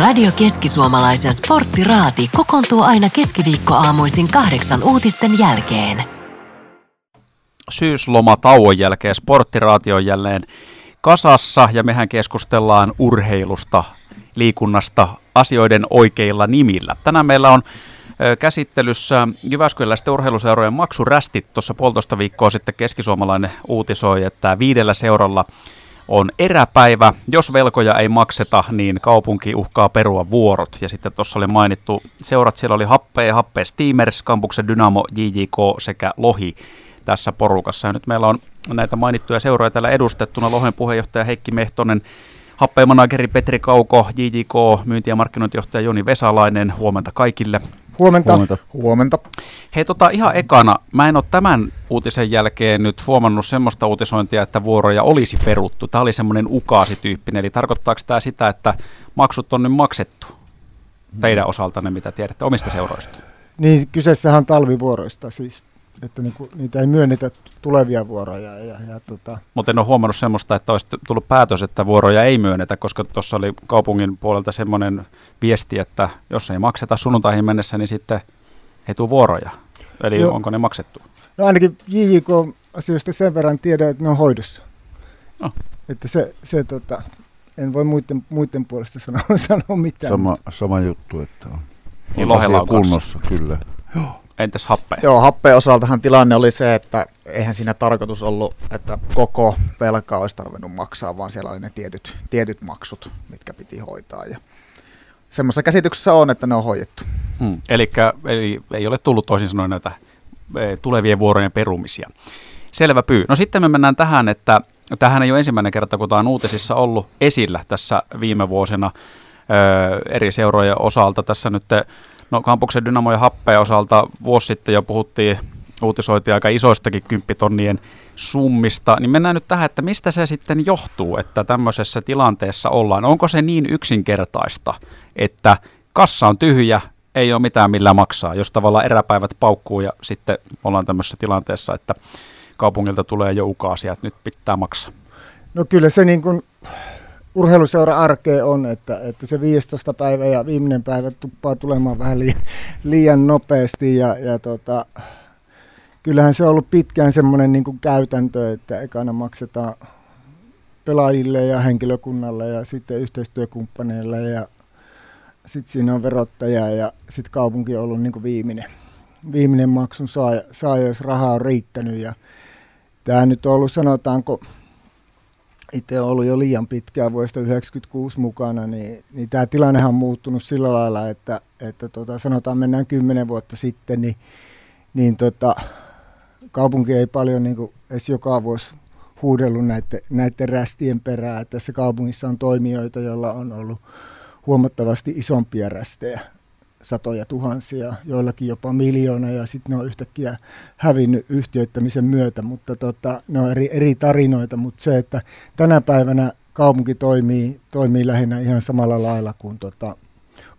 Radio Keski-Suomalaisen sporttiraati kokoontuu aina keskiviikkoaamuisin kahdeksan uutisten jälkeen. Syyslomatauon jälkeen sporttiraati on jälleen kasassa ja mehän keskustellaan urheilusta, liikunnasta, asioiden oikeilla nimillä. Tänään meillä on käsittelyssä Jyväskyläisten urheiluseurojen maksurästit. Tuossa puolitoista viikkoa sitten keskisuomalainen uutisoi, että viidellä seuralla on eräpäivä. Jos velkoja ei makseta, niin kaupunki uhkaa perua vuorot. Ja sitten tuossa oli mainittu seurat, siellä oli Happe, Happe Steamers, Kampuksen Dynamo, JJK sekä Lohi tässä porukassa. Ja nyt meillä on näitä mainittuja seuroja täällä edustettuna. Lohen puheenjohtaja Heikki Mehtonen, Happeen manageri Petri Kauko, JJK, myynti- ja markkinointijohtaja Joni Vesalainen. Huomenta kaikille. Huomenta. Huomenta. Huomenta. Hei tota ihan ekana, mä en ole tämän uutisen jälkeen nyt huomannut semmoista uutisointia, että vuoroja olisi peruttu. Tämä oli semmoinen ukaasityyppinen, eli tarkoittaako tämä sitä, että maksut on nyt maksettu teidän osaltanne, mitä tiedätte omista seuroista? Niin, kyseessähän on talvivuoroista siis että niinku, niitä ei myönnetä tulevia vuoroja. Ja, ja tota. Mutta en ole huomannut semmoista, että olisi tullut päätös, että vuoroja ei myönnetä, koska tuossa oli kaupungin puolelta semmoinen viesti, että jos ei makseta sunnuntaihin mennessä, niin sitten ei tule vuoroja. Eli Joo. onko ne maksettu? No ainakin JJK-asioista sen verran tiedän, että ne on hoidossa. No. Että se, se tota, en voi muiden, muiden puolesta sanoa, sanoa mitään. Sama, sama juttu, että on, niin on kunnossa, kyllä. Joo. Entäs happe? Joo, happeen osaltahan tilanne oli se, että eihän siinä tarkoitus ollut, että koko velka olisi tarvinnut maksaa, vaan siellä oli ne tietyt, tietyt maksut, mitkä piti hoitaa. Ja semmoisessa käsityksessä on, että ne on hoidettu. Hmm. Elikkä, eli ei ole tullut toisin sanoen näitä e, tulevien vuorojen perumisia. Selvä pyy. No sitten me mennään tähän, että tähän ei ole ensimmäinen kerta, kun tämä on uutisissa ollut esillä tässä viime vuosina eri seurojen osalta. Tässä nyt No kampuksen Dynamo ja Happeen osalta vuosi sitten jo puhuttiin, uutisoitiin aika isoistakin kymppitonnien summista, niin mennään nyt tähän, että mistä se sitten johtuu, että tämmöisessä tilanteessa ollaan. Onko se niin yksinkertaista, että kassa on tyhjä, ei ole mitään millä maksaa, jos tavallaan eräpäivät paukkuu ja sitten ollaan tämmöisessä tilanteessa, että kaupungilta tulee jo ukaasia, että nyt pitää maksaa. No kyllä se niin kuin urheiluseura arkea on, että, että se 15 päivä ja viimeinen päivä tuppaa tulemaan vähän liian, liian nopeasti ja, ja tota, kyllähän se on ollut pitkään semmoinen niin käytäntö, että ekana maksetaan pelaajille ja henkilökunnalle ja sitten yhteistyökumppaneille ja sitten siinä on verottaja ja sitten kaupunki on ollut niin viimeinen, viimeinen maksun saaja, saaja, jos rahaa on riittänyt ja tämä nyt on ollut sanotaanko itse ollut jo liian pitkään vuodesta 1996 mukana, niin, niin tämä tilannehan on muuttunut sillä lailla, että, että tota, sanotaan mennään kymmenen vuotta sitten, niin, niin tota, kaupunki ei paljon niin kuin edes joka vuosi huudellut näiden, näiden rästien perään. Tässä kaupungissa on toimijoita, joilla on ollut huomattavasti isompia rästejä satoja tuhansia, joillakin jopa miljoona ja sitten ne on yhtäkkiä hävinnyt yhtiöittämisen myötä, mutta tota, ne on eri, eri tarinoita, mutta se, että tänä päivänä kaupunki toimii, toimii lähinnä ihan samalla lailla kuin tota,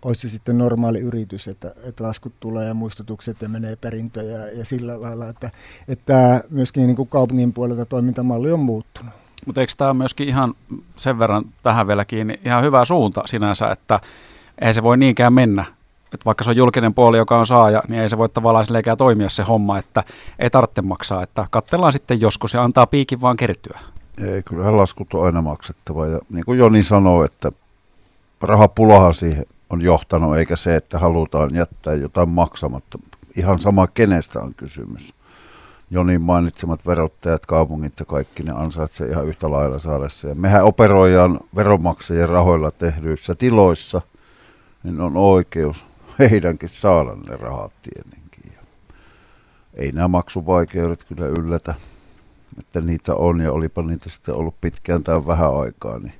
olisi sitten normaali yritys, että, että laskut tulee ja muistutukset ja menee perintöjä ja sillä lailla, että, että myöskin niin kuin kaupungin puolelta toimintamalli on muuttunut. Mutta eikö tämä myöskin ihan sen verran tähän vielä kiinni, ihan hyvä suunta sinänsä, että eihän se voi niinkään mennä, että vaikka se on julkinen puoli, joka on saaja, niin ei se voi tavallaan silleen toimia se homma, että ei tarvitse maksaa, että katsellaan sitten joskus ja antaa piikin vaan kertyä. Ei, kyllähän laskut on aina maksettava ja niin kuin Joni sanoi, että rahapulahan siihen on johtanut, eikä se, että halutaan jättää jotain maksamatta. Ihan sama, kenestä on kysymys. Jonin mainitsemat verottajat, kaupungit ja kaikki ne ansaitsevat ihan yhtä lailla saada se. Ja mehän operoidaan veronmaksajien rahoilla tehdyissä tiloissa, niin on oikeus heidänkin saada ne rahat tietenkin. Ja ei nämä maksuvaikeudet kyllä yllätä, että niitä on ja olipa niitä sitten ollut pitkään tai vähän aikaa, niin,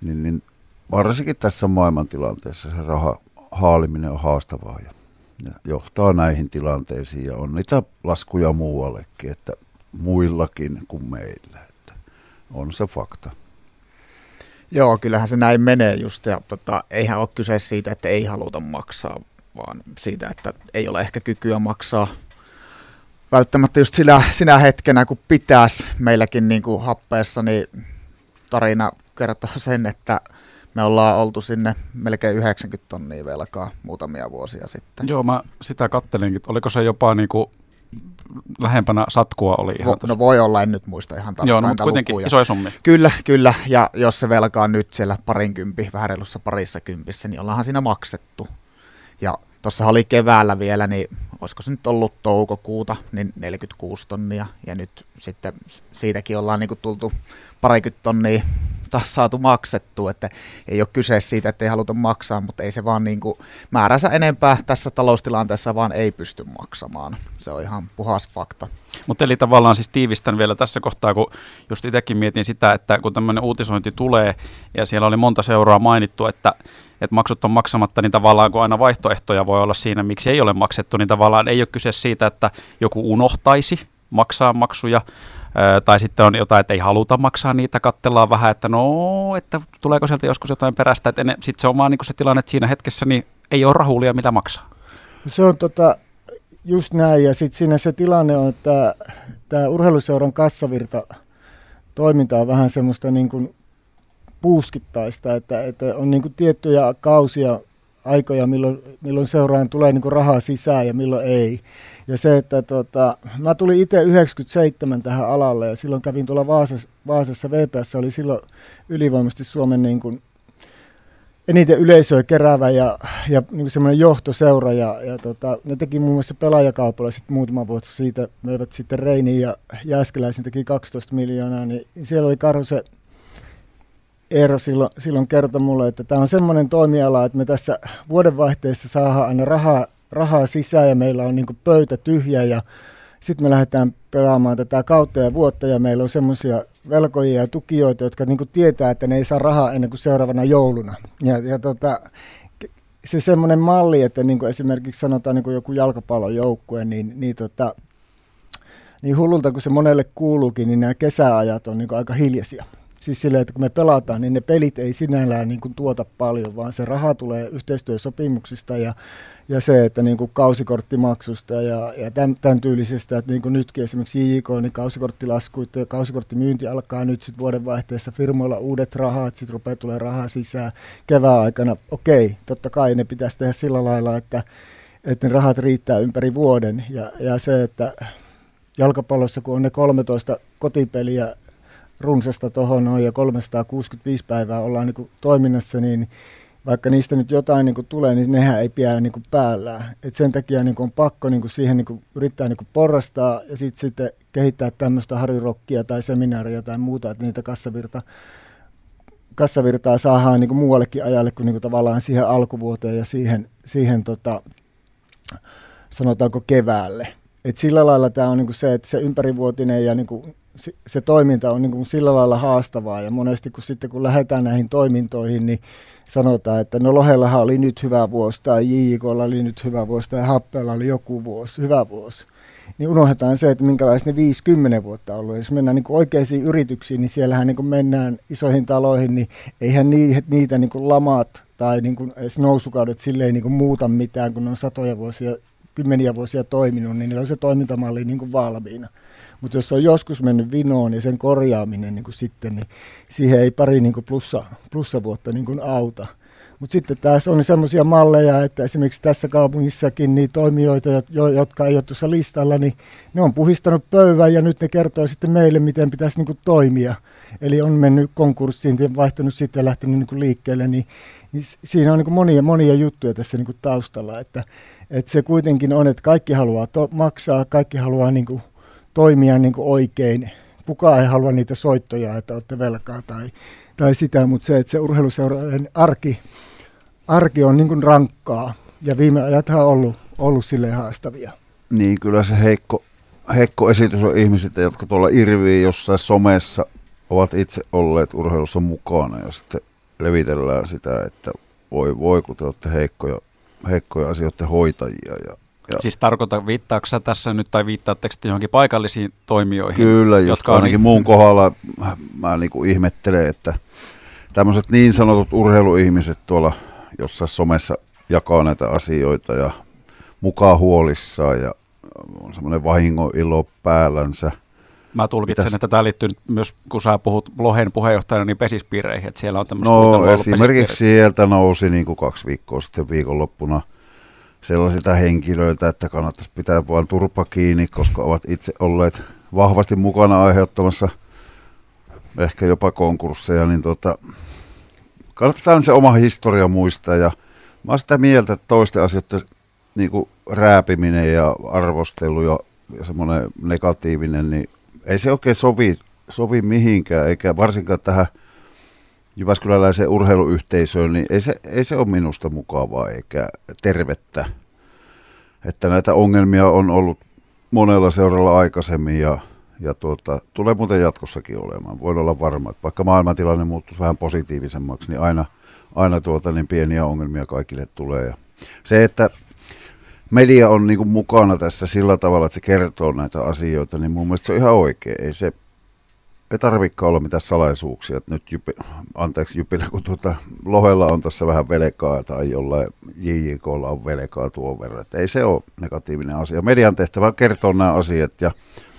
niin, niin varsinkin tässä maailmantilanteessa se raha haaliminen on haastavaa ja, ja johtaa näihin tilanteisiin ja on niitä laskuja muuallekin, että muillakin kuin meillä, että on se fakta. Joo, kyllähän se näin menee just, ja tota, eihän ole kyse siitä, että ei haluta maksaa, vaan siitä, että ei ole ehkä kykyä maksaa välttämättä just sillä, sinä hetkenä, kun pitäisi meilläkin niin kuin happeessa, niin tarina kertoo sen, että me ollaan oltu sinne melkein 90 tonnia velkaa muutamia vuosia sitten. Joo, mä sitä kattelinkin. Oliko se jopa niin kuin lähempänä satkua oli ihan Vo, No voi olla, en nyt muista ihan tarkkaan Joo, no, mutta kuitenkin lukuja. isoja summia. Kyllä, kyllä. Ja jos se velka on nyt siellä parinkympi, vähän reilussa parissa kympissä, niin ollaanhan siinä maksettu. Ja tuossa oli keväällä vielä, niin olisiko se nyt ollut toukokuuta, niin 46 tonnia. Ja nyt sitten siitäkin ollaan niin tultu parikymmentä tonnia taas saatu maksettua, että ei ole kyse siitä, että ei haluta maksaa, mutta ei se vaan niin kuin määränsä enempää tässä taloustilanteessa vaan ei pysty maksamaan. Se on ihan puhas fakta. Mutta eli tavallaan siis tiivistän vielä tässä kohtaa, kun just itsekin mietin sitä, että kun tämmöinen uutisointi tulee ja siellä oli monta seuraa mainittu, että, että maksut on maksamatta, niin tavallaan kun aina vaihtoehtoja voi olla siinä, miksi ei ole maksettu, niin tavallaan ei ole kyse siitä, että joku unohtaisi maksaa maksuja, tai sitten on jotain, että ei haluta maksaa niitä, katsellaan vähän, että no, että tuleeko sieltä joskus jotain perästä, että sitten se on vaan niin se tilanne, että siinä hetkessä niin ei ole rahulia, mitä maksaa. Se on tota, just näin, ja sitten siinä se tilanne on, että tämä urheiluseuran kassavirta toiminta on vähän semmoista niin kuin puuskittaista, että, että on niin kuin tiettyjä kausia, aikoja, milloin, milloin seuraan tulee niin rahaa sisään ja milloin ei. Ja se, että tota, mä tulin itse 97 tähän alalle ja silloin kävin tuolla Vaasassa, Vaasassa VPS, oli silloin ylivoimaisesti Suomen niin kuin eniten yleisöä keräävä ja, ja niin semmoinen johtoseura. Ja, ja tota, ne teki muun muassa pelaajakaupalla sitten muutama vuosi siitä, möivät sitten Reini ja Jääskeläisen teki 12 miljoonaa, niin siellä oli Karhu se Eero silloin, silloin kertoi mulle, että tämä on semmoinen toimiala, että me tässä vuodenvaihteessa saadaan aina rahaa, rahaa sisään ja meillä on niin pöytä tyhjä ja sitten me lähdetään pelaamaan tätä kautta ja vuotta ja meillä on semmoisia velkojia ja tukijoita, jotka niin tietää, että ne ei saa rahaa ennen kuin seuraavana jouluna. Ja, ja tota, se semmoinen malli, että niin esimerkiksi sanotaan niin kuin joku jalkapallojoukkue, niin, niin, tota, niin hullulta kuin se monelle kuuluukin, niin nämä kesäajat on niin aika hiljaisia. Siis silleen, että kun me pelataan, niin ne pelit ei sinällään niin kuin tuota paljon, vaan se raha tulee yhteistyösopimuksista ja, ja se, että niin kuin kausikorttimaksusta ja, ja tämän, tämän tyylisestä, että niin kuin nytkin esimerkiksi JK, niin kausikorttilaskuit ja kausikorttimyynti alkaa nyt sitten vuodenvaihteessa firmoilla uudet rahat, sitten rupeaa tulee rahaa sisään kevään aikana. Okei, totta kai ne pitäisi tehdä sillä lailla, että, että ne rahat riittää ympäri vuoden ja, ja se, että jalkapallossa, kun on ne 13 kotipeliä runsasta tuohon noin ja 365 päivää ollaan niin toiminnassa, niin vaikka niistä nyt jotain niin kuin tulee, niin nehän ei pidä niin kuin päällään. Et sen takia niin kuin on pakko niin kuin siihen niin kuin yrittää niin kuin porrastaa ja sit, sitten kehittää tämmöistä harirokkia tai seminaaria tai muuta, että niitä kassavirta, kassavirtaa saadaan niin kuin muuallekin ajalle kuin, niin kuin tavallaan siihen alkuvuoteen ja siihen, siihen tota, sanotaanko keväälle. Et sillä lailla tämä on niin kuin se, että se ympärivuotinen ja niin kuin se, toiminta on niin kuin sillä lailla haastavaa ja monesti kun sitten kun lähdetään näihin toimintoihin, niin sanotaan, että no Lohellahan oli nyt hyvä vuosi tai JIKlla oli nyt hyvä vuosi tai Happeella oli joku vuosi, hyvä vuosi. Niin unohdetaan se, että minkälaiset ne 50 vuotta on ollut. Jos mennään niin kuin oikeisiin yrityksiin, niin siellähän niin kuin mennään isoihin taloihin, niin eihän niitä, niin kuin lamat tai niin kuin edes nousukaudet silleen niin kuin muuta mitään, kun on satoja vuosia, kymmeniä vuosia toiminut, niin on se toimintamalli niin kuin valmiina. Mutta jos on joskus mennyt vinoon ja sen korjaaminen niin kuin sitten, niin siihen ei pari niin kuin plussa, plussavuotta niin kuin auta. Mutta sitten tässä on semmoisia malleja, että esimerkiksi tässä kaupungissakin niin toimijoita, jotka ei ole tuossa listalla, niin ne on puhistanut pöydän ja nyt ne kertoo sitten meille, miten pitäisi niin kuin toimia. Eli on mennyt konkurssiin vaihtanut sitten ja lähtenyt niin kuin liikkeelle, niin, niin siinä on niin kuin monia, monia juttuja tässä niin kuin taustalla. Että, että se kuitenkin on, että kaikki haluaa to- maksaa, kaikki haluaa niin kuin toimia niin kuin oikein. Kukaan ei halua niitä soittoja, että olette velkaa tai, tai sitä, mutta se, että se urheiluseurojen arki, arki on niin kuin rankkaa ja viime ajat on ollut, ollut sille haastavia. Niin, kyllä se heikko, heikko esitys on ihmisiltä, jotka tuolla irvii jossain somessa ovat itse olleet urheilussa mukana ja sitten levitellään sitä, että voi voi, kun te olette heikkoja, heikkoja asioiden hoitajia ja ja. Siis tarkoita, viittaako sä tässä nyt tai viittaatteko te johonkin paikallisiin toimijoihin? Kyllä, jotka ainakin niin... muun kohdalla mä niin kuin ihmettelen, että tämmöiset niin sanotut urheiluihmiset tuolla jossain somessa jakaa näitä asioita ja mukaan huolissaan ja on semmoinen vahingon ilo päällänsä. Mä tulkitsen, Mitäs? että tämä liittyy myös, kun sä puhut Lohen puheenjohtajana, niin pesispiireihin, että siellä on tämmöistä No esimerkiksi sieltä nousi niin kuin kaksi viikkoa sitten viikonloppuna sellaisilta henkilöiltä, että kannattaisi pitää vain turpa kiinni, koska ovat itse olleet vahvasti mukana aiheuttamassa ehkä jopa konkursseja, niin tota, kannattaisi aina se oma historia muistaa ja mä oon sitä mieltä, että toisten asioiden niin kuin rääpiminen ja arvostelu ja, ja semmoinen negatiivinen, niin ei se oikein sovi, sovi mihinkään, eikä varsinkaan tähän Jyväskyläläiseen urheiluyhteisöön, niin ei se, ei se ole minusta mukavaa eikä tervettä. Että näitä ongelmia on ollut monella seuralla aikaisemmin ja, ja tuota, tulee muuten jatkossakin olemaan. Voin olla varma, että vaikka maailmantilanne muuttuisi vähän positiivisemmaksi, niin aina, aina tuota, niin pieniä ongelmia kaikille tulee. Ja se, että media on niin kuin mukana tässä sillä tavalla, että se kertoo näitä asioita, niin mun mielestä se on ihan oikein. Ei se ei tarvikaan olla mitään salaisuuksia. Että nyt Jypi, anteeksi Jypillä, kun tuota, Lohella on tuossa vähän velkaa tai jollain JJKlla on velkaa tuon verran. Että ei se ole negatiivinen asia. Median tehtävä on kertoa nämä asiat ja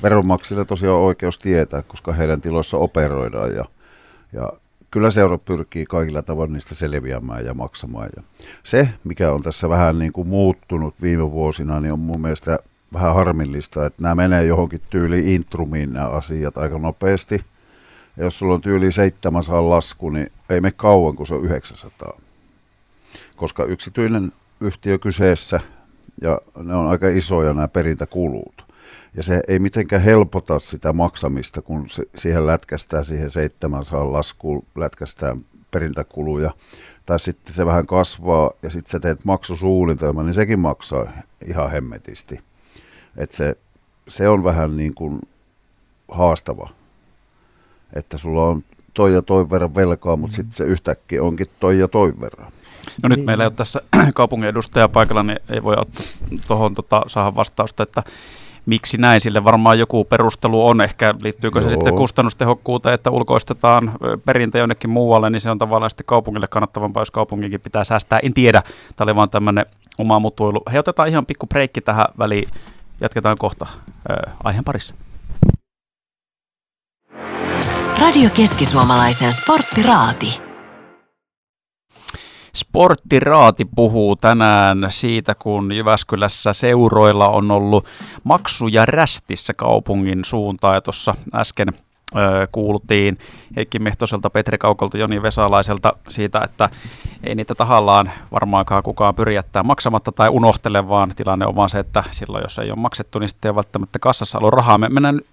veronmaksille tosiaan oikeus tietää, koska heidän tiloissa operoidaan ja, ja kyllä seura pyrkii kaikilla tavoin niistä selviämään ja maksamaan. Ja se, mikä on tässä vähän niin kuin muuttunut viime vuosina, niin on mun mielestä vähän harmillista, että nämä menee johonkin tyyli intrumiin nämä asiat aika nopeasti. Ja jos sulla on tyyli 700 lasku, niin ei me kauan, kun se on 900. Koska yksityinen yhtiö kyseessä, ja ne on aika isoja nämä perintäkulut. Ja se ei mitenkään helpota sitä maksamista, kun se, siihen lätkästään siihen 700 laskuun, lätkästään perintäkuluja. Tai sitten se vähän kasvaa ja sitten sä teet maksusuunnitelman, niin sekin maksaa ihan hemmetisti. Et se, se on vähän niin kuin haastava, että sulla on toi ja toi verran velkaa, mutta mm. sitten se yhtäkkiä onkin toi ja toi verran. No nyt meillä ei ole tässä kaupungin edustaja paikalla, niin ei voi ottaa tuohon tota, saada vastausta, että miksi näin. Sille varmaan joku perustelu on. Ehkä liittyykö Joo. se sitten kustannustehokkuuteen, että ulkoistetaan perintö jonnekin muualle, niin se on tavallaan sitten kaupungille kannattavampaa, jos kaupunginkin pitää säästää. En tiedä. Tämä oli vaan tämmöinen oma mutuilu. He otetaan ihan pikku breikki tähän väliin. Jatketaan kohta äh, aiheen parissa. Radio Keski-Suomalaisen sporttiraati. Sporttiraati puhuu tänään siitä, kun Jyväskylässä seuroilla on ollut maksuja rästissä kaupungin suuntaan. Ja tuossa äsken kuultiin Heikki Mehtoselta, Petri Kaukolta, Joni Vesalaiselta siitä, että ei niitä tahallaan varmaankaan kukaan pyri jättää maksamatta tai unohtele, vaan tilanne on vaan se, että silloin jos ei ole maksettu, niin sitten ei välttämättä kassassa ollut rahaa. Me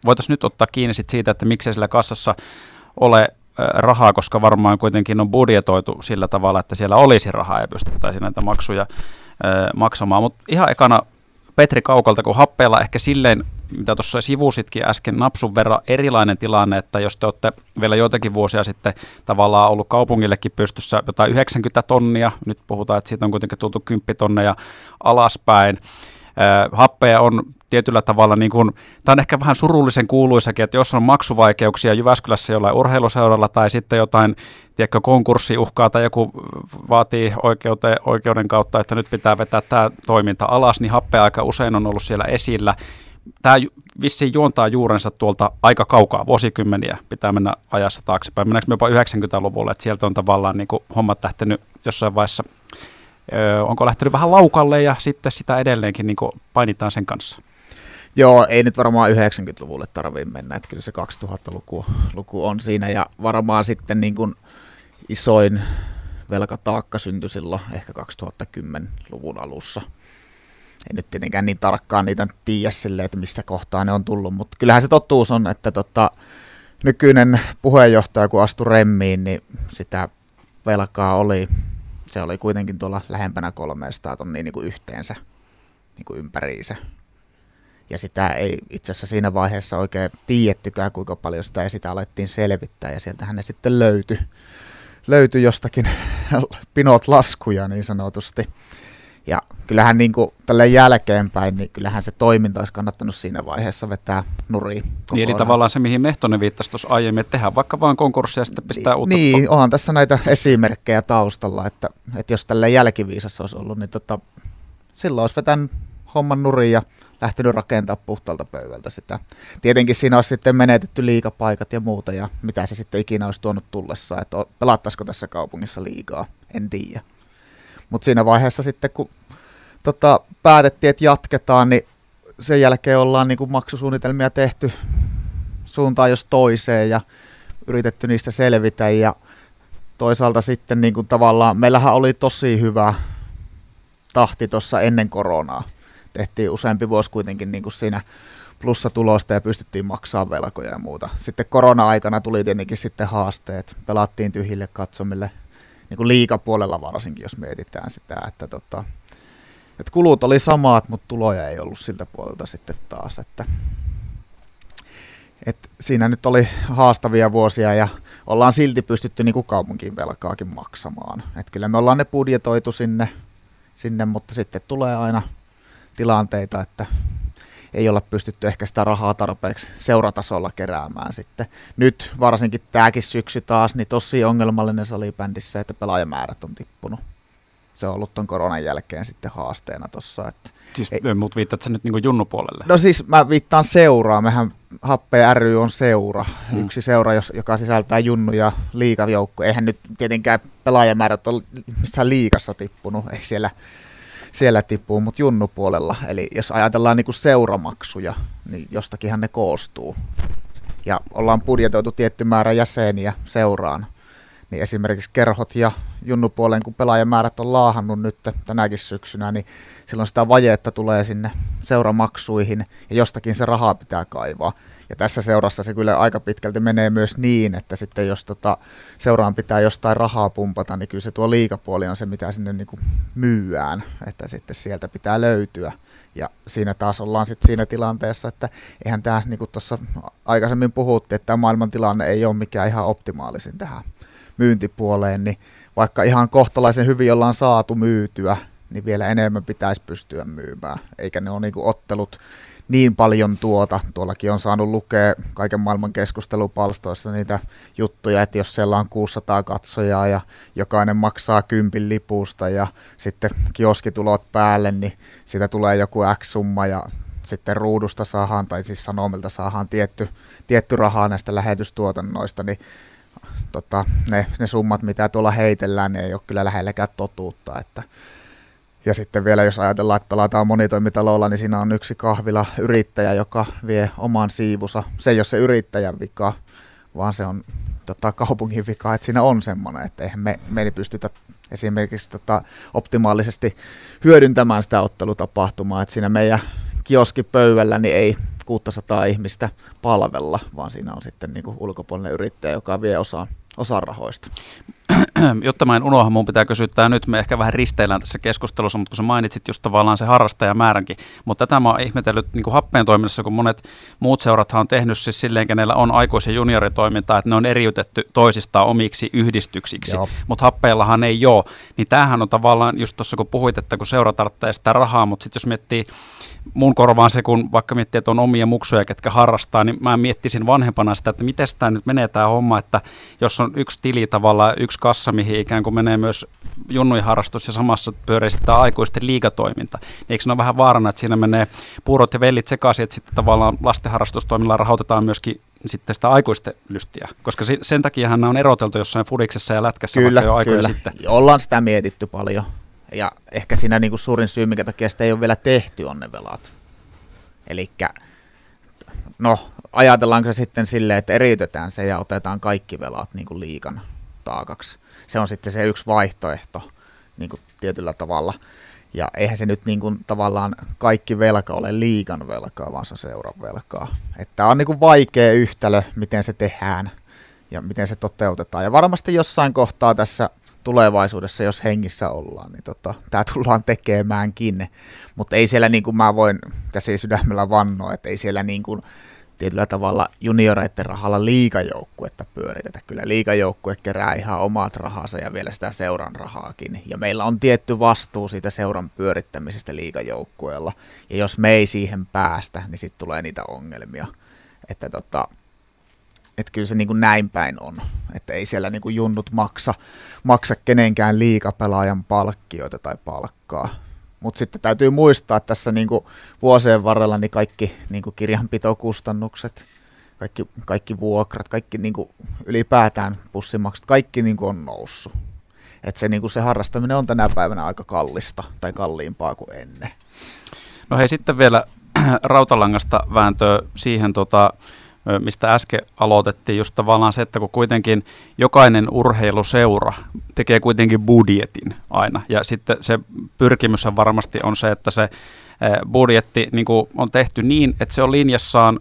voitaisiin nyt ottaa kiinni siitä, että miksei sillä kassassa ole rahaa, koska varmaan kuitenkin on budjetoitu sillä tavalla, että siellä olisi rahaa ja pystyttäisiin näitä maksuja maksamaan. Mutta ihan ekana Petri Kaukolta, kun happeella ehkä silleen, mitä tuossa sivusitkin äsken napsun verran erilainen tilanne, että jos te olette vielä joitakin vuosia sitten tavallaan ollut kaupungillekin pystyssä jotain 90 tonnia, nyt puhutaan, että siitä on kuitenkin tultu 10 tonneja alaspäin, happeja on tietyllä tavalla, niin kuin, tämä on ehkä vähän surullisen kuuluisakin, että jos on maksuvaikeuksia Jyväskylässä jollain urheiluseuralla tai sitten jotain tiedätkö, konkurssiuhkaa tai joku vaatii oikeuden, oikeuden kautta, että nyt pitää vetää tämä toiminta alas, niin happea aika usein on ollut siellä esillä. Tämä vissiin juontaa juurensa tuolta aika kaukaa, vuosikymmeniä pitää mennä ajassa taaksepäin. Mennäänkö me jopa 90-luvulle, että sieltä on tavallaan niin kuin hommat lähtenyt jossain vaiheessa onko lähtenyt vähän laukalle ja sitten sitä edelleenkin niin painitaan sen kanssa? Joo, ei nyt varmaan 90-luvulle tarvitse mennä, että kyllä se 2000-luku luku on siinä ja varmaan sitten niin kuin isoin velkataakka syntyi silloin ehkä 2010-luvun alussa. Ei nyt tietenkään niin tarkkaan niitä tiedä silleen, että missä kohtaa ne on tullut, mutta kyllähän se totuus on, että tota, nykyinen puheenjohtaja kun astui remmiin, niin sitä velkaa oli se oli kuitenkin tuolla lähempänä 300 tonnia niin kuin yhteensä niin kuin ympäriinsä. Ja sitä ei itse asiassa siinä vaiheessa oikein tiedettykään, kuinka paljon sitä ja sitä alettiin selvittää. Ja sieltähän ne sitten löytyi, löytyi jostakin pinot laskuja niin sanotusti. Ja kyllähän niin kuin tällä jälkeenpäin, niin kyllähän se toiminta olisi kannattanut siinä vaiheessa vetää nuriin. Niin, eli tavallaan se, mihin Mehtonen viittasi tuossa aiemmin, että tehdään vaikka vain konkurssia ja sitten pistää uutta. Niin, onhan tässä näitä esimerkkejä taustalla, että, että jos tällä jälkiviisassa olisi ollut, niin tota, silloin olisi vetänyt homman nurin ja lähtenyt rakentaa puhtaalta pöydältä sitä. Tietenkin siinä olisi sitten menetetty liikapaikat ja muuta ja mitä se sitten ikinä olisi tuonut tullessa, että pelattaisiko tässä kaupungissa liikaa, en tiedä. Mutta siinä vaiheessa sitten kun tota, päätettiin, että jatketaan, niin sen jälkeen ollaan niin kuin maksusuunnitelmia tehty suuntaan jos toiseen ja yritetty niistä selvitä ja toisaalta sitten niin kuin tavallaan, meillähän oli tosi hyvä tahti tuossa ennen koronaa. Tehtiin useampi vuosi kuitenkin niin kuin siinä plussatulosta ja pystyttiin maksamaan velkoja ja muuta. Sitten korona-aikana tuli tietenkin sitten haasteet. Pelattiin tyhjille katsomille, niin kuin liikapuolella varsinkin, jos mietitään sitä, että tota, että kulut oli samat, mutta tuloja ei ollut siltä puolelta sitten taas. Että, et siinä nyt oli haastavia vuosia ja ollaan silti pystytty niin kuin kaupunkiin velkaakin maksamaan. Et kyllä me ollaan ne budjetoitu sinne, sinne, mutta sitten tulee aina tilanteita, että ei olla pystytty ehkä sitä rahaa tarpeeksi seuratasolla keräämään sitten. Nyt varsinkin tämäkin syksy taas, niin tosi ongelmallinen salibändissä, että pelaajamäärät on tippunut se on ollut tuon koronan jälkeen sitten haasteena tuossa. Siis, ei, mut viittaat sä nyt niin junnupuolelle? No siis mä viittaan seuraa. Mehän Happe ry on seura. Hmm. Yksi seura, joka sisältää junnu ja liikajoukko. Eihän nyt tietenkään pelaajamäärät ole missään liikassa tippunut. Ei siellä, siellä tippuu, mutta junnupuolella. Eli jos ajatellaan niin kuin seuramaksuja, niin jostakinhan ne koostuu. Ja ollaan budjetoitu tietty määrä jäseniä seuraan niin esimerkiksi kerhot ja junnupuoleen, kun pelaajamäärät on laahannut nyt tänäkin syksynä, niin silloin sitä vajetta tulee sinne seuramaksuihin ja jostakin se rahaa pitää kaivaa. Ja tässä seurassa se kyllä aika pitkälti menee myös niin, että sitten jos tota seuraan pitää jostain rahaa pumpata, niin kyllä se tuo liikapuoli on se, mitä sinne niin kuin myyään, että sitten sieltä pitää löytyä. Ja siinä taas ollaan sitten siinä tilanteessa, että eihän tämä, niin kuin tuossa aikaisemmin puhuttiin, että tämä maailman tilanne ei ole mikään ihan optimaalisin tähän myyntipuoleen, niin vaikka ihan kohtalaisen hyvin ollaan saatu myytyä, niin vielä enemmän pitäisi pystyä myymään. Eikä ne ole niin ottelut niin paljon tuota. Tuollakin on saanut lukea kaiken maailman keskustelupalstoissa niitä juttuja, että jos siellä on 600 katsojaa ja jokainen maksaa kympin lipusta ja sitten kioskitulot päälle, niin siitä tulee joku X-summa ja sitten ruudusta saadaan, tai siis sanomilta saadaan tietty, tietty rahaa näistä lähetystuotannoista, niin tota, ne, ne summat, mitä tuolla heitellään, ne ei ole kyllä lähelläkään totuutta. Että. Ja sitten vielä jos ajatellaan, että pelataan monitoimitalolla, niin siinä on yksi kahvila yrittäjä, joka vie oman siivusa. Se ei ole se yrittäjän vika, vaan se on tota, kaupungin vika, että siinä on semmoinen, että eihän me, me ei pystytä esimerkiksi tota, optimaalisesti hyödyntämään sitä ottelutapahtumaa, että siinä meidän kioskipöydällä niin ei 600 ihmistä palvella, vaan siinä on sitten niin ulkopuolinen yrittäjä, joka vie osaa osa rahoista. Jotta mä en unohda, mun pitää kysyä tämä nyt, me ehkä vähän risteillään tässä keskustelussa, mutta kun sä mainitsit just tavallaan se harrastajamääränkin, mutta tätä mä oon ihmetellyt niin kuin happeen toiminnassa, kun monet muut seurathan on tehnyt siis silleen, kenellä on aikuis- ja junioritoimintaa, että ne on eriytetty toisistaan omiksi yhdistyksiksi, mutta happeillahan ei ole, niin tämähän on tavallaan just tuossa kun puhuit, että kun seura tarvitsee sitä rahaa, mutta sitten jos miettii mun korvaan se, kun vaikka miettii, että on omia muksuja, ketkä harrastaa, niin mä miettisin vanhempana sitä, että miten tämä nyt menee tämä homma, että jos on yksi tili tavallaan, yksi kassa, mihin ikään kuin menee myös junnuiharrastus ja samassa pyörii sitten aikuisten liikatoiminta, niin eikö ne ole vähän vaarana, että siinä menee puurot ja vellit sekaisin, että sitten tavallaan lastenharrastustoimilla rahoitetaan myöskin sitten sitä aikuisten lystiä, koska sen takiahan nämä on eroteltu jossain fudiksessa ja lätkässä kyllä, jo aikoja kyllä. sitten. Ollaan sitä mietitty paljon. Ja ehkä siinä niin kuin suurin syy, minkä takia sitä ei ole vielä tehty, on ne velat. Eli no, ajatellaanko se sitten silleen, että eriytetään se ja otetaan kaikki velat niin kuin liikan taakaksi. Se on sitten se yksi vaihtoehto niin kuin tietyllä tavalla. Ja eihän se nyt niin kuin tavallaan kaikki velka ole liikan velkaa, vaan se on seuran velkaa. Että on niin kuin vaikea yhtälö, miten se tehdään ja miten se toteutetaan. Ja varmasti jossain kohtaa tässä tulevaisuudessa, jos hengissä ollaan, niin tota, tämä tullaan tekemäänkin. Mutta ei siellä, niin kuin mä voin käsi sydämellä vannoa, että ei siellä niin kuin, tietyllä tavalla junioreiden rahalla liikajoukkuetta pyöritetä. Kyllä liikajoukkue kerää ihan omat rahansa ja vielä sitä seuran rahaakin. Ja meillä on tietty vastuu siitä seuran pyörittämisestä liikajoukkueella. Ja jos me ei siihen päästä, niin sitten tulee niitä ongelmia. Että tota, että kyllä se niin kuin näin päin on, että ei siellä niin kuin junnut maksa, maksa kenenkään liikapelaajan palkkioita tai palkkaa. Mutta sitten täytyy muistaa että tässä niin vuosien varrella niin kaikki niin kirjanpitokustannukset, kaikki, kaikki vuokrat, kaikki niin ylipäätään pussimaksut, kaikki niin on noussut. Että se, niin se harrastaminen on tänä päivänä aika kallista tai kalliimpaa kuin ennen. No hei sitten vielä rautalangasta vääntöä siihen, tota, mistä äsken aloitettiin, just tavallaan se, että kun kuitenkin jokainen urheiluseura tekee kuitenkin budjetin aina, ja sitten se pyrkimys varmasti on se, että se budjetti niin on tehty niin, että se on linjassaan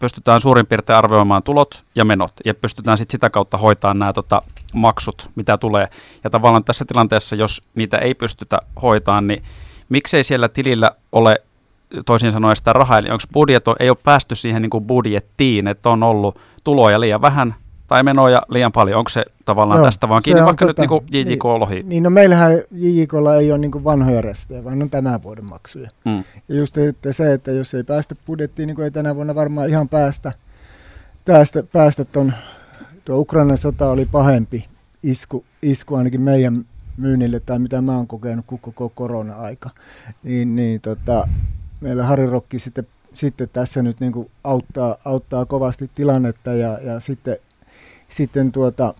pystytään suurin piirtein arvioimaan tulot ja menot, ja pystytään sitten sitä kautta hoitamaan nämä tota, maksut, mitä tulee. Ja tavallaan tässä tilanteessa, jos niitä ei pystytä hoitamaan, niin miksei siellä tilillä ole toisin sanoen sitä rahaa, eli onko budjeto, ei ole päästy siihen niin kuin budjettiin, että on ollut tuloja liian vähän tai menoja liian paljon. Onko se tavallaan no, tästä vaan kiinni, vaikka tota, nyt niin JJK Lohi? Niin, no meillähän JJKlla ei ole niin vanhoja restejä, vaan on tämän vuoden maksuja. Mm. Ja just että se, että jos ei päästä budjettiin, niin kuin ei tänä vuonna varmaan ihan päästä, päästä, päästä ton, tuo Ukrainan sota oli pahempi isku, isku ainakin meidän myynnille, tai mitä mä oon kokenut koko korona-aika, niin, niin tota, meillä Harry Rokki sitten, sitten tässä nyt niin auttaa, auttaa kovasti tilannetta ja, ja sitten, sitten tuota,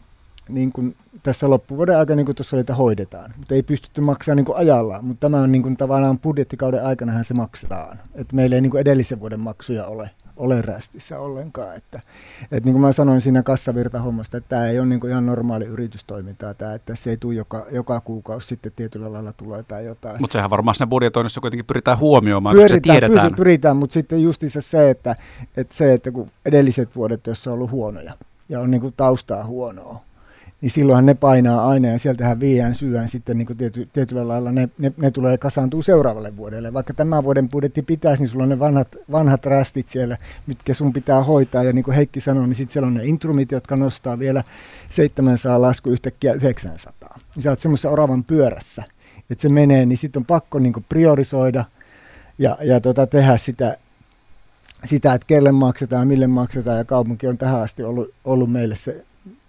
niin kuin tässä loppuvuoden aikana, niin tuossa oli, että hoidetaan, mutta ei pystytty maksamaan niin kuin ajallaan, mutta tämä on niin kuin tavallaan budjettikauden aikana se maksetaan, että meillä ei niin kuin edellisen vuoden maksuja ole ole rästissä ollenkaan. Että, että niin kuin mä sanoin siinä kassavirtahommasta, että tämä ei ole niin kuin ihan normaali yritystoimintaa, tämä, että se ei tule joka, joka kuukausi sitten tietyllä lailla tulee tai jotain. Mutta sehän varmaan siinä budjetoinnissa kuitenkin pyritään huomioimaan, pyritään, koska se tiedetään. Pyritään, mutta sitten justiinsa se, että, että se, että kun edelliset vuodet, joissa on ollut huonoja ja on niin kuin taustaa huonoa, niin silloinhan ne painaa aina ja sieltähän viiään syöään sitten niin tiety, tietyllä lailla ne, ne, ne, tulee kasaantuu seuraavalle vuodelle. Vaikka tämän vuoden budjetti pitäisi, niin sulla on ne vanhat, vanhat rästit siellä, mitkä sun pitää hoitaa. Ja niin kuin Heikki sanoi, niin sitten siellä on ne intrumit, jotka nostaa vielä 700 lasku yhtäkkiä 900. Niin sä oot semmoisessa oravan pyörässä, että se menee, niin sitten on pakko niin priorisoida ja, ja tota, tehdä sitä, sitä, että kelle maksetaan, mille maksetaan, ja kaupunki on tähän asti ollut, ollut meille se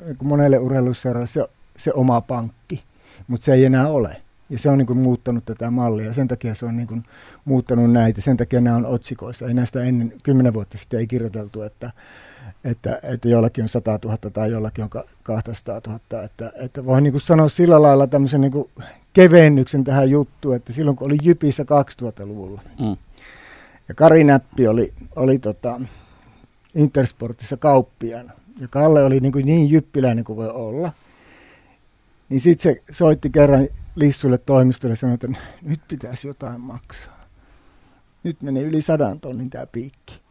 niin monelle urheilusseuralle se, se oma pankki, mutta se ei enää ole. Ja se on niin kuin muuttanut tätä mallia. Sen takia se on niin kuin muuttanut näitä. Sen takia nämä on otsikoissa. Ei näistä ennen kymmenen vuotta sitten ei kirjoiteltu, että, että, että jollakin on 100 000 tai jollakin on 200 000. Että, että voi niin kuin sanoa sillä lailla tämmöisen niin kuin kevennyksen tähän juttuun, että silloin kun oli Jypissä 2000-luvulla. Mm. Ja Kari Näppi oli, oli tota, Intersportissa kauppiana ja Kalle oli niin, kuin niin jyppiläinen kuin voi olla, niin sitten se soitti kerran Lissulle toimistolle ja sanoi, että nyt pitäisi jotain maksaa. Nyt menee yli sadan tonnin tämä piikki.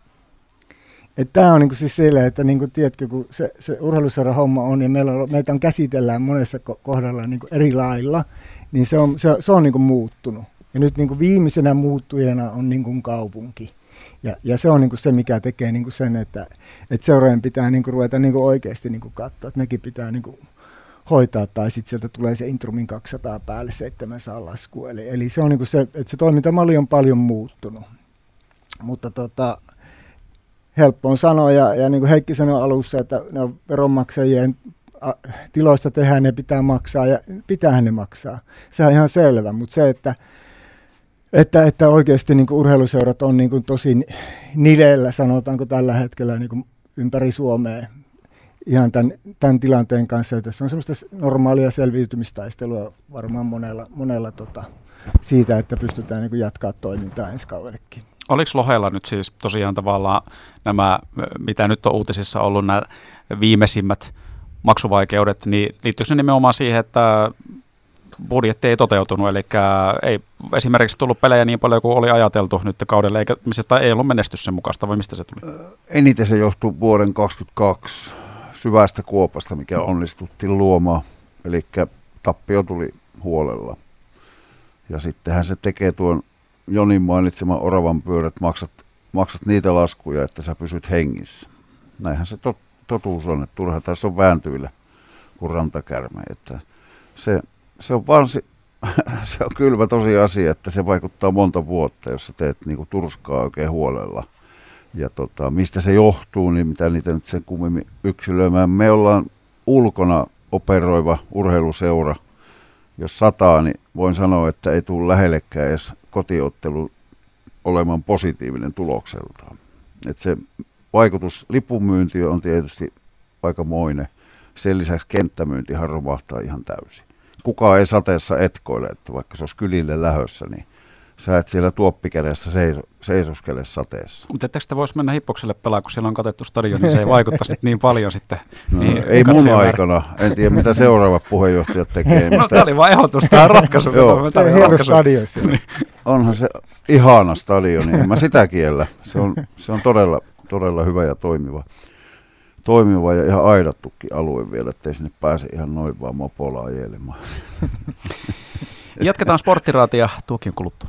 Tämä on niinku siis sille, että niinku, tiedätkö, kun se, se urheiluseuran homma on ja meillä on, meitä on käsitellään monessa kohdalla niinku eri lailla, niin se on, se, se on niinku muuttunut. Ja nyt niinku viimeisenä muuttujana on niinku kaupunki. Ja, ja se on niin kuin se, mikä tekee niin kuin sen, että, että seurojen pitää niin kuin ruveta niin kuin oikeasti niin kuin katsoa, että nekin pitää niin kuin hoitaa, tai sitten sieltä tulee se Intrumin 200 päälle 700 lasku. Eli, eli se on niin kuin se, että se toimintamalli on paljon muuttunut. Mutta tota, helppo on sanoa, ja, ja niin kuin Heikki sanoi alussa, että ne on veronmaksajien tiloissa tehdään, ne pitää maksaa, ja pitäähän ne maksaa. Se on ihan selvä, mutta se, että että, että oikeasti niin urheiluseurat on niin tosi nileellä, sanotaanko tällä hetkellä niin ympäri Suomea ihan tämän, tämän tilanteen kanssa. Ja tässä on semmoista normaalia selviytymistaistelua varmaan monella, monella tota, siitä, että pystytään niin jatkaa toimintaa ensi kaudellekin. Oliko Lohella nyt siis tosiaan tavallaan nämä, mitä nyt on uutisissa ollut, nämä viimeisimmät maksuvaikeudet, niin liittyykö se nimenomaan siihen, että budjetti ei toteutunut, eli ei esimerkiksi tullut pelejä niin paljon kuin oli ajateltu nyt kaudella, eikä mistä ei ollut menestys sen mukaista, vai mistä se tuli? Eniten se johtuu vuoden 2022 syvästä kuopasta, mikä onnistuttiin luomaan, eli tappio tuli huolella. Ja sittenhän se tekee tuon Jonin mainitseman oravan pyörät, maksat, maksat niitä laskuja, että sä pysyt hengissä. Näinhän se tot, totuus on, että turha tässä on vääntyillä kuin rantakärme. Että se se on vaan se, se on kylmä tosiasia, että se vaikuttaa monta vuotta, jos sä teet niinku turskaa oikein huolella. Ja tota, mistä se johtuu, niin mitä niitä nyt sen kummemmin yksilöimään. Me ollaan ulkona operoiva urheiluseura, jos sataa, niin voin sanoa, että ei tule lähellekään edes kotiottelu olemaan positiivinen tulokseltaan. Et se vaikutus lipunmyynti on tietysti aikamoinen. Sen lisäksi kenttämyyntihan romahtaa ihan täysin. Kukaan ei sateessa etkoile, että vaikka se olisi kylille lähössä, niin sä et siellä tuoppikädessä seiso, seisoskele sateessa. Mutta sitä voisi mennä hippokselle pelaa, kun siellä on katettu stadion, niin se ei vaikuttaisi niin paljon sitten. No, niin, ei mun aikana. En tiedä, mitä seuraavat puheenjohtajat tekee. no, mutta... tämä oli vain ehdotus tähän ratkaisuun. Joo, tämä hieno stadion Onhan se ihana stadioni, en mä sitä kiellä. Se on, se on todella, todella hyvä ja toimiva. Toimiva ja ihan aidattukin alue vielä, ettei sinne pääse ihan noin vaan mopolla ajelemaan. Jatketaan sporttiraatia tuokin kuluttua.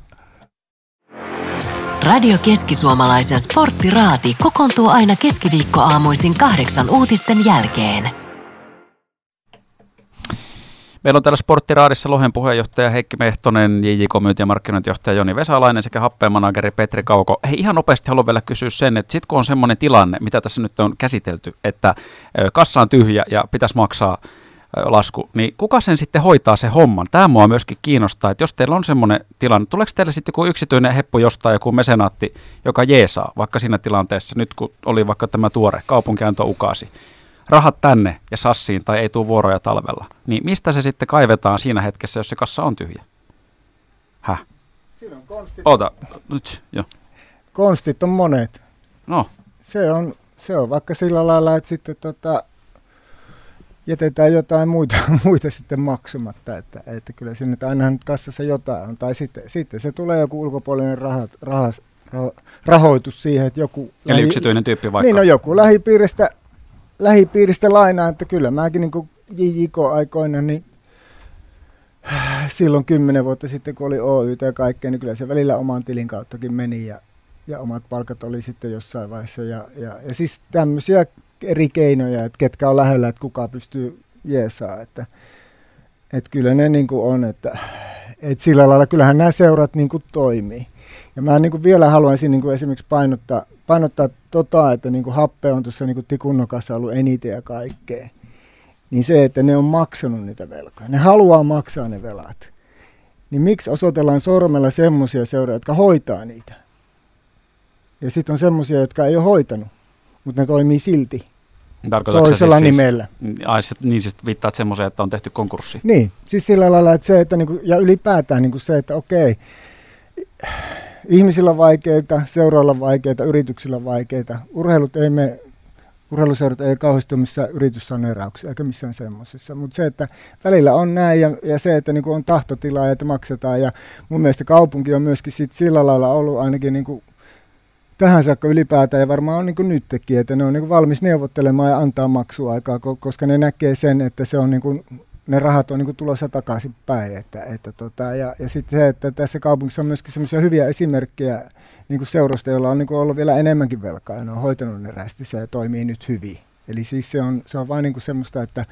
Radio Keski-Suomalaisen sporttiraati kokoontuu aina keskiviikkoaamuisin kahdeksan uutisten jälkeen. Meillä on täällä Sporttiraadissa Lohen puheenjohtaja Heikki Mehtonen, JJK myynti- ja markkinointijohtaja Joni Vesalainen sekä happeen Petri Kauko. Hei, ihan nopeasti haluan vielä kysyä sen, että sitten kun on semmoinen tilanne, mitä tässä nyt on käsitelty, että kassa on tyhjä ja pitäisi maksaa lasku, niin kuka sen sitten hoitaa se homman? Tämä mua myöskin kiinnostaa, että jos teillä on semmoinen tilanne, tuleeko teille sitten joku yksityinen heppu jostain, joku mesenaatti, joka jeesaa, vaikka siinä tilanteessa, nyt kun oli vaikka tämä tuore kaupunki antoi ukasi, rahat tänne ja sassiin tai ei tule vuoroja talvella, niin mistä se sitten kaivetaan siinä hetkessä, jos se kassa on tyhjä? Häh? Siinä on konstit. Ota, nyt, jo. Konstit on monet. No. Se on, se on vaikka sillä lailla, että sitten tota, jätetään jotain muita, muita sitten maksamatta, että, että kyllä sinne että ainahan nyt kassassa jotain on. Tai sitten, sitten se tulee joku ulkopuolinen rahat, rahas, raho, rahoitus siihen, että joku... Eli lähi, yksityinen tyyppi vaikka? Niin, no joku lähipiiristä, lähipiiristä lainaa, että kyllä mäkin niin kuin JJK-aikoina, niin silloin kymmenen vuotta sitten, kun oli Oy ja kaikkea, niin kyllä se välillä oman tilin kauttakin meni ja, ja omat palkat oli sitten jossain vaiheessa. Ja, ja, ja siis tämmöisiä eri keinoja, että ketkä on lähellä, että kuka pystyy jeesaa. Että, että kyllä ne niin kuin on, että, että sillä lailla kyllähän nämä seurat niin kuin toimii. Ja mä niin kuin vielä haluaisin niin kuin esimerkiksi painottaa, painottaa tota, että niin kuin happe on tuossa niin tikunnokassa ollut eniten ja kaikkea. Niin se, että ne on maksanut niitä velkoja. Ne haluaa maksaa ne velat. Niin miksi osoitellaan sormella semmoisia seuroja, jotka hoitaa niitä? Ja sitten on semmoisia, jotka ei ole hoitanut, mutta ne toimii silti toisella siis nimellä. Siis, ai, niin siis viittaat semmoiseen, että on tehty konkurssi. Niin, siis sillä lailla, että se, että niinku, ja ylipäätään niinku se, että okei, ihmisillä vaikeita, seuroilla vaikeita, yrityksillä vaikeita. Urheilut ei me, urheiluseurat ei kauheasti ole missään yrityssaneerauksissa eikä missään semmoisessa. Mutta se, että välillä on näin ja, ja se, että niinku on tahtotilaa ja että maksetaan. Ja mun mielestä kaupunki on myöskin sit sillä lailla ollut ainakin niinku tähän saakka ylipäätään ja varmaan on niin nytkin, että ne on niin valmis neuvottelemaan ja antaa maksuaikaa, koska ne näkee sen, että se on niin kuin, ne rahat on niin tulossa takaisin päin. Että, että tota, ja, ja sitten se, että tässä kaupungissa on myöskin semmoisia hyviä esimerkkejä niin seurasta, joilla on niin ollut vielä enemmänkin velkaa ja ne on hoitanut ne rästissä ja toimii nyt hyvin. Eli siis se on, se on vain niin semmoista, että,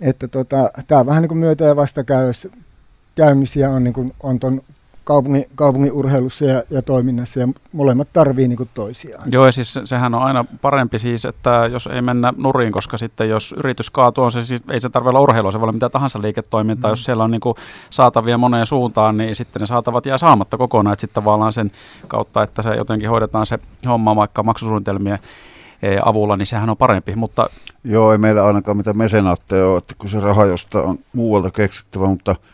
että tota, tämä on vähän niin kuin myötä- ja vastakäymisiä on, niin kuin, on ton kaupungin, kaupungin urheilussa ja, ja toiminnassa ja molemmat tarvii niin toisiaan. Joo ja siis sehän on aina parempi siis, että jos ei mennä nuriin, koska sitten jos yritys kaatuu, on se siis, ei se tarvitse olla urheilua, se voi olla mitä tahansa liiketoimintaa, mm. jos siellä on niin kuin saatavia moneen suuntaan, niin sitten ne saatavat jää saamatta kokonaan, että sitten tavallaan sen kautta, että se jotenkin hoidetaan se homma vaikka maksusuunnitelmien e, avulla, niin sehän on parempi. Mutta... Joo, ei meillä ainakaan mitä mesenaatteja ole, että kun se raha josta on muualta keksittävä, mutta –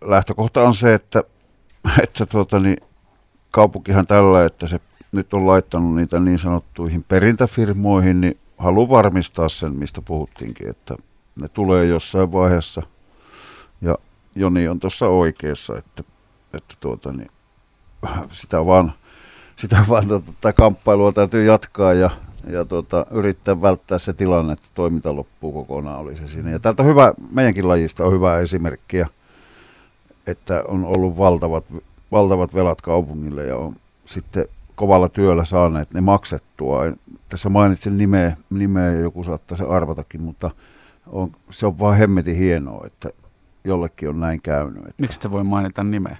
lähtökohta on se, että, että tuota, niin, kaupunkihan tällä, että se nyt on laittanut niitä niin sanottuihin perintäfirmoihin, niin haluan varmistaa sen, mistä puhuttiinkin, että ne tulee jossain vaiheessa. Ja Joni on tuossa oikeassa, että, että tuota, niin, sitä vaan, sitä vaan tuota, kamppailua täytyy jatkaa ja, ja tuota, yrittää välttää se tilanne, että toiminta loppuu kokonaan, oli se siinä. Ja täältä hyvä, meidänkin lajista on hyvä esimerkkiä että on ollut valtavat, valtavat velat kaupungille ja on sitten kovalla työllä saaneet ne maksettua. Tässä mainitsin nimeä, nimeä ja joku saattaa se arvatakin, mutta on, se on vaan hemmetin hienoa, että jollekin on näin käynyt. Että Miksi se voi mainita nimeä?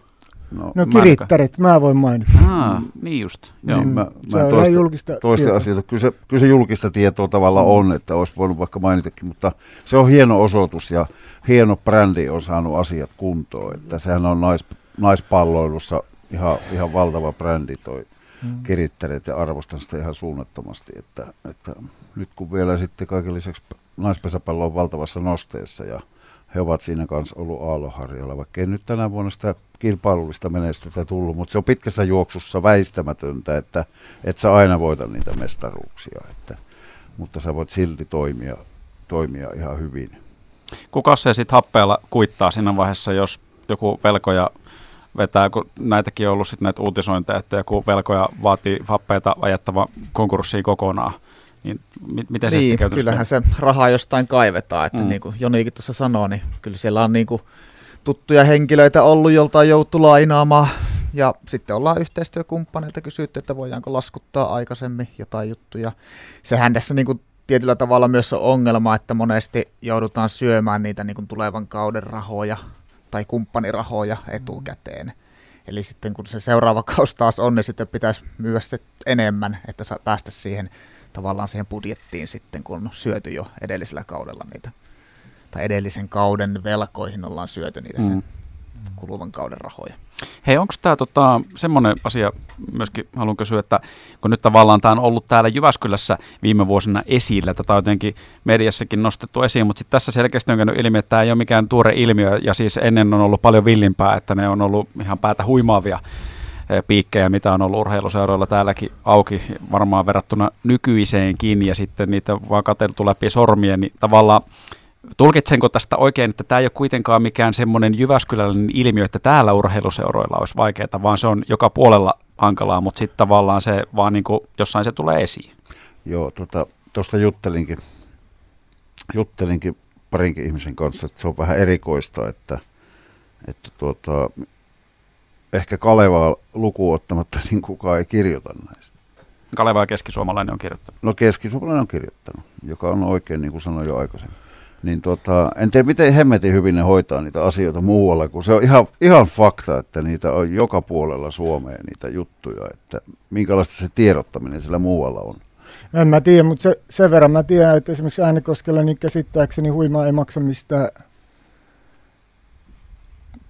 No, no kirittärit, mä voin mainita. Aa, niin just. Joo. Niin, mä, Se mä on toista, ihan julkista toista tietoa. asioita. Kyllä se, kyllä se julkista tietoa tavalla on, että olisi voinut vaikka mainitakin, mutta se on hieno osoitus ja hieno brändi on saanut asiat kuntoon. Että sehän on nais, naispalloilussa ihan, ihan valtava brändi toi Mm. kirittäret ja arvostan sitä ihan suunnattomasti. Että, että nyt kun vielä sitten kaiken lisäksi naispesäpallo on valtavassa nosteessa ja he ovat siinä kanssa ollut aallonharjalla, vaikka ei nyt tänä vuonna sitä kilpailullista menestystä tullut, mutta se on pitkässä juoksussa väistämätöntä, että et sä aina voita niitä mestaruuksia, että, mutta sä voit silti toimia, toimia ihan hyvin. Kuka se sitten happeella kuittaa siinä vaiheessa, jos joku velkoja vetää, kun näitäkin on ollut sitten näitä uutisointeja, että joku velkoja vaatii happeita ajettava konkurssiin kokonaan. Niin mi- miten se Niin, käytännössä kyllähän se rahaa jostain kaivetaan, että Mm. mm. niin kuin Jonikin tuossa sanoo, niin kyllä siellä on niin kuin tuttuja henkilöitä ollut, jolta on joutu lainaamaan. Ja sitten ollaan yhteistyökumppaneita kysytty, että voidaanko laskuttaa aikaisemmin jotain juttuja. Sehän tässä niin kuin tietyllä tavalla myös on ongelma, että monesti joudutaan syömään niitä niin kuin tulevan kauden rahoja tai kumppanirahoja etukäteen. Eli sitten kun se seuraava kausi taas on, niin sitten pitäisi myydä se enemmän, että saa päästä siihen tavallaan siihen budjettiin sitten, kun on syöty jo edellisellä kaudella niitä, tai edellisen kauden velkoihin ollaan syöty niitä sen Mm. kuluvan kauden rahoja. Hei, onko tämä tota, semmoinen asia, myöskin haluan kysyä, että kun nyt tavallaan tämä on ollut täällä Jyväskylässä viime vuosina esillä, tätä on jotenkin mediassakin nostettu esiin, mutta sitten tässä selkeästi on käynyt ilmi, että tämä ei ole mikään tuore ilmiö, ja siis ennen on ollut paljon villimpää, että ne on ollut ihan päätä huimaavia piikkejä, mitä on ollut urheiluseuroilla täälläkin auki, varmaan verrattuna nykyiseenkin, ja sitten niitä vaan katseltu läpi sormien, niin tavallaan Tulkitsenko tästä oikein, että tämä ei ole kuitenkaan mikään semmoinen jyväskyläläinen ilmiö, että täällä urheiluseuroilla olisi vaikeaa, vaan se on joka puolella hankalaa, mutta sitten tavallaan se vaan niin kuin jossain se tulee esiin. Joo, tuosta tota, juttelinkin, juttelinkin parinkin ihmisen kanssa, että se on vähän erikoista, että, että tuota, ehkä Kalevaa lukuun ottamatta niin kukaan ei kirjoita näistä. Kaleva ja keskisuomalainen on kirjoittanut. No keskisuomalainen on kirjoittanut, joka on oikein, niin kuin sanoin jo aikaisemmin. Niin tota, en tiedä, miten hemmetin hyvin ne hoitaa niitä asioita muualla, kun se on ihan, ihan fakta, että niitä on joka puolella Suomeen niitä juttuja, että minkälaista se tiedottaminen siellä muualla on. En mä tiedä, mutta se, sen verran mä tiedän, että esimerkiksi Äänekoskella niin käsittääkseni huimaa ei maksa mistään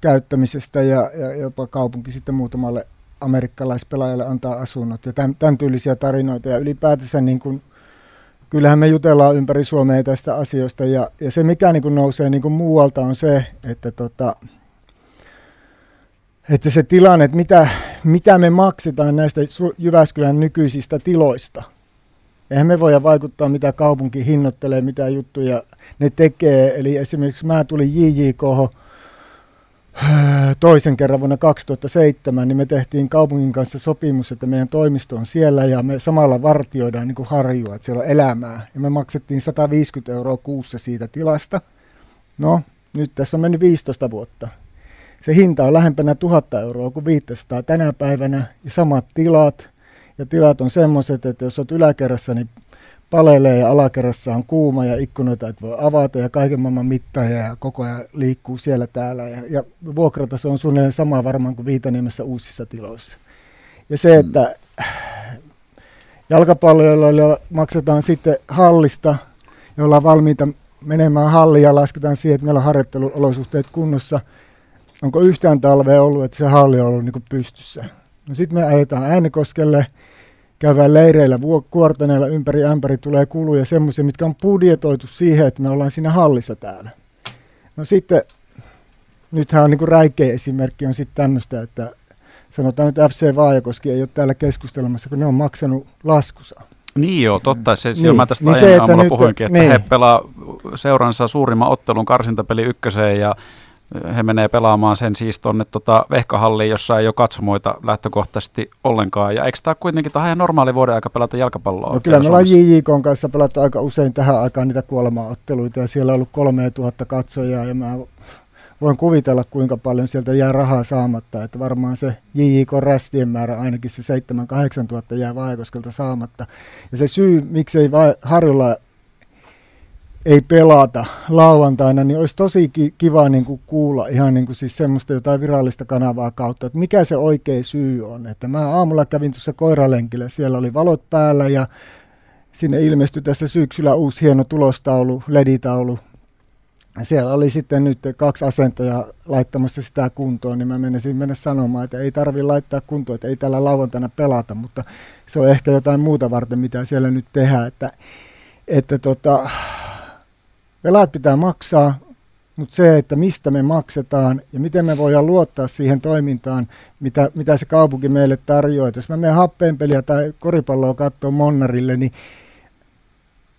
käyttämisestä ja, ja jopa kaupunki sitten muutamalle amerikkalaispelaajalle antaa asunnot ja tämän, tämän tyylisiä tarinoita ja ylipäätänsä niin kuin, kyllähän me jutellaan ympäri Suomea tästä asioista ja, ja se mikä niin kuin nousee niin kuin muualta on se, että tota, että se tilanne, että mitä, mitä me maksetaan näistä Jyväskylän nykyisistä tiloista. Eihän me voida vaikuttaa, mitä kaupunki hinnoittelee, mitä juttuja ne tekee. Eli esimerkiksi mä tulin JJK toisen kerran vuonna 2007, niin me tehtiin kaupungin kanssa sopimus, että meidän toimisto on siellä ja me samalla vartioidaan niin kuin harjua, että siellä on elämää. Ja me maksettiin 150 euroa kuussa siitä tilasta. No, nyt tässä on mennyt 15 vuotta. Se hinta on lähempänä 1000 euroa kuin 500 tänä päivänä ja samat tilat. Ja tilat on semmoiset, että jos olet yläkerrassa, niin palelee ja alakerrassa on kuuma ja ikkunoita et voi avata ja kaiken maailman mittaja ja koko ajan liikkuu siellä täällä. Ja, ja vuokrataso on suunnilleen sama varmaan kuin Viitaniemessä uusissa tiloissa. Ja se, että jalkapalloilla maksetaan sitten hallista, ja ollaan valmiita menemään halliin ja lasketaan siihen, että meillä on harjoitteluolosuhteet kunnossa. Onko yhtään talvea ollut, että se halli on ollut niin pystyssä? No sitten me ajetaan Äänekoskelle, käydään leireillä kuortaneilla ympäri ämpäri, tulee kuluja semmoisia, mitkä on budjetoitu siihen, että me ollaan siinä hallissa täällä. No sitten, nythän on niin kuin räikeä esimerkki on sitten tämmöistä, että sanotaan nyt FC Vaajakoski ei ole täällä keskustelemassa, kun ne on maksanut laskusa. Niin joo, totta. Se, niin, mä tästä niin se, aiemmin että aamulla puhuinkin, että niin. he pelaa seuransa suurimman ottelun karsintapeli ykköseen ja he menee pelaamaan sen siis tuonne tota Vehkahalliin, jossa ei ole katsomoita lähtökohtaisesti ollenkaan. Ja eikö tämä kuitenkin tämä on ihan normaali vuoden aika pelata jalkapalloa? No kyllä me ollaan? JJK kanssa pelattu aika usein tähän aikaan niitä kuolemaotteluita ja siellä on ollut 3000 katsojaa ja mä voin kuvitella kuinka paljon sieltä jää rahaa saamatta, että varmaan se JJK rästien määrä ainakin se 7-8 tuhatta jää Vaajokoskelta saamatta. Ja se syy, miksei Harjulla ei pelata lauantaina, niin olisi tosi kiva niin kuin kuulla ihan niin kuin siis semmoista jotain virallista kanavaa kautta, että mikä se oikea syy on. Että mä aamulla kävin tuossa koiralenkillä, siellä oli valot päällä ja sinne ilmestyi tässä syksyllä uusi hieno tulostaulu, leditaulu. Siellä oli sitten nyt kaksi asentajaa laittamassa sitä kuntoon, niin mä menisin mennä sanomaan, että ei tarvi laittaa kuntoon, että ei tällä lauantaina pelata, mutta se on ehkä jotain muuta varten, mitä siellä nyt tehdään, että, että tota, velat pitää maksaa, mutta se, että mistä me maksetaan ja miten me voidaan luottaa siihen toimintaan, mitä, mitä se kaupunki meille tarjoaa. Jos mä menen happeenpeliä tai koripalloa katsoa Monnarille, niin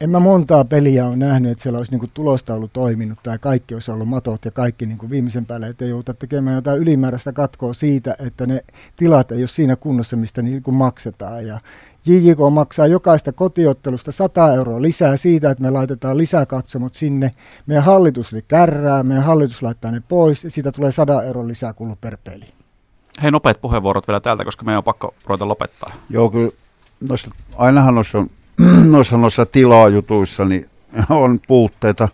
en mä montaa peliä ole nähnyt, että siellä olisi niinku tulostaulu toiminut tai kaikki olisi ollut matot ja kaikki niinku viimeisen päälle, että ei jouduta tekemään jotain ylimääräistä katkoa siitä, että ne tilat ei ole siinä kunnossa, mistä niinku maksetaan. Ja JJK maksaa jokaista kotiottelusta 100 euroa lisää siitä, että me laitetaan lisäkatsomot sinne. Meidän hallitus ne kärrää, meidän hallitus laittaa ne pois ja siitä tulee 100 euroa lisää kulu per peli. Hei, nopeat puheenvuorot vielä täältä, koska meidän on pakko ruveta lopettaa. Joo, kyllä noissa, ainahan noissa on noissa, noissa tilaajutuissa niin on puutteita.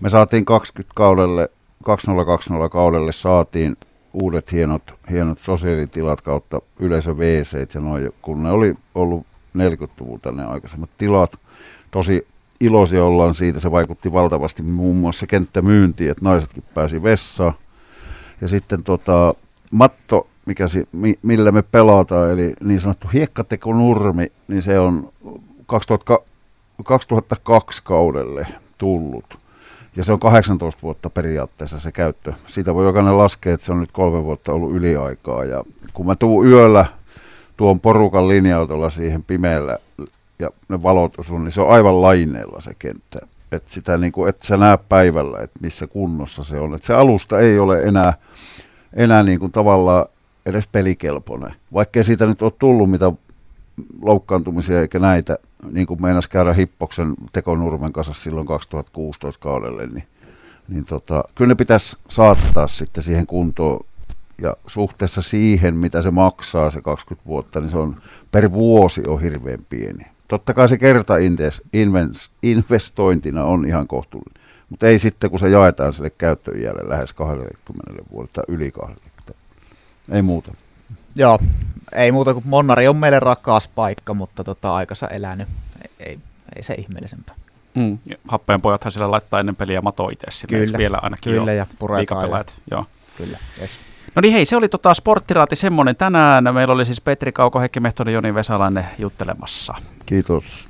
Me saatiin 20 kaudelle, 2020 kaudelle saatiin uudet hienot, hienot sosiaalitilat kautta yleisö WC, ja noin, kun ne oli ollut 40-luvulta ne aikaisemmat tilat. Tosi iloisia ollaan siitä, se vaikutti valtavasti muun muassa kenttämyyntiin, että naisetkin pääsi vessaan. Ja sitten tota, matto, mikä si, mi, millä me pelataan, eli niin sanottu hiekkatekonurmi, niin se on 2000, 2002 kaudelle tullut. Ja se on 18 vuotta periaatteessa se käyttö. Siitä voi jokainen laskea, että se on nyt kolme vuotta ollut yliaikaa. Ja kun mä tuun yöllä tuon porukan linja siihen pimeällä ja ne valot osun, niin se on aivan laineella se kenttä. Et sitä niin kuin, et sä näe päivällä, että missä kunnossa se on. Et se alusta ei ole enää, enää niin kuin tavallaan edes pelikelpoinen. Vaikkei siitä nyt ole tullut mitä loukkaantumisia eikä näitä, niin kuin meinas käydä Hippoksen tekonurmen kanssa silloin 2016 kaudelle, niin, niin tota, kyllä ne pitäisi saattaa sitten siihen kuntoon ja suhteessa siihen, mitä se maksaa se 20 vuotta, niin se on per vuosi on hirveän pieni. Totta kai se kerta investointina on ihan kohtuullinen, mutta ei sitten, kun se jaetaan sille käyttöiälle lähes 20 vuotta yli 20. Ei muuta. Joo, ei muuta kuin Monnari on meille rakas paikka, mutta tota, aikansa elänyt. Ei, ei, ei se ihmeellisempää. Mm. Happeen pojathan siellä laittaa ennen peliä mato itse kyllä, vielä ainakin kyllä, ja puretaan. Ja, joo. Kyllä, yes. No niin hei, se oli tota sporttiraati semmoinen tänään. Meillä oli siis Petri Kauko, Heikki Mehtonen, Joni Vesalainen juttelemassa. Kiitos.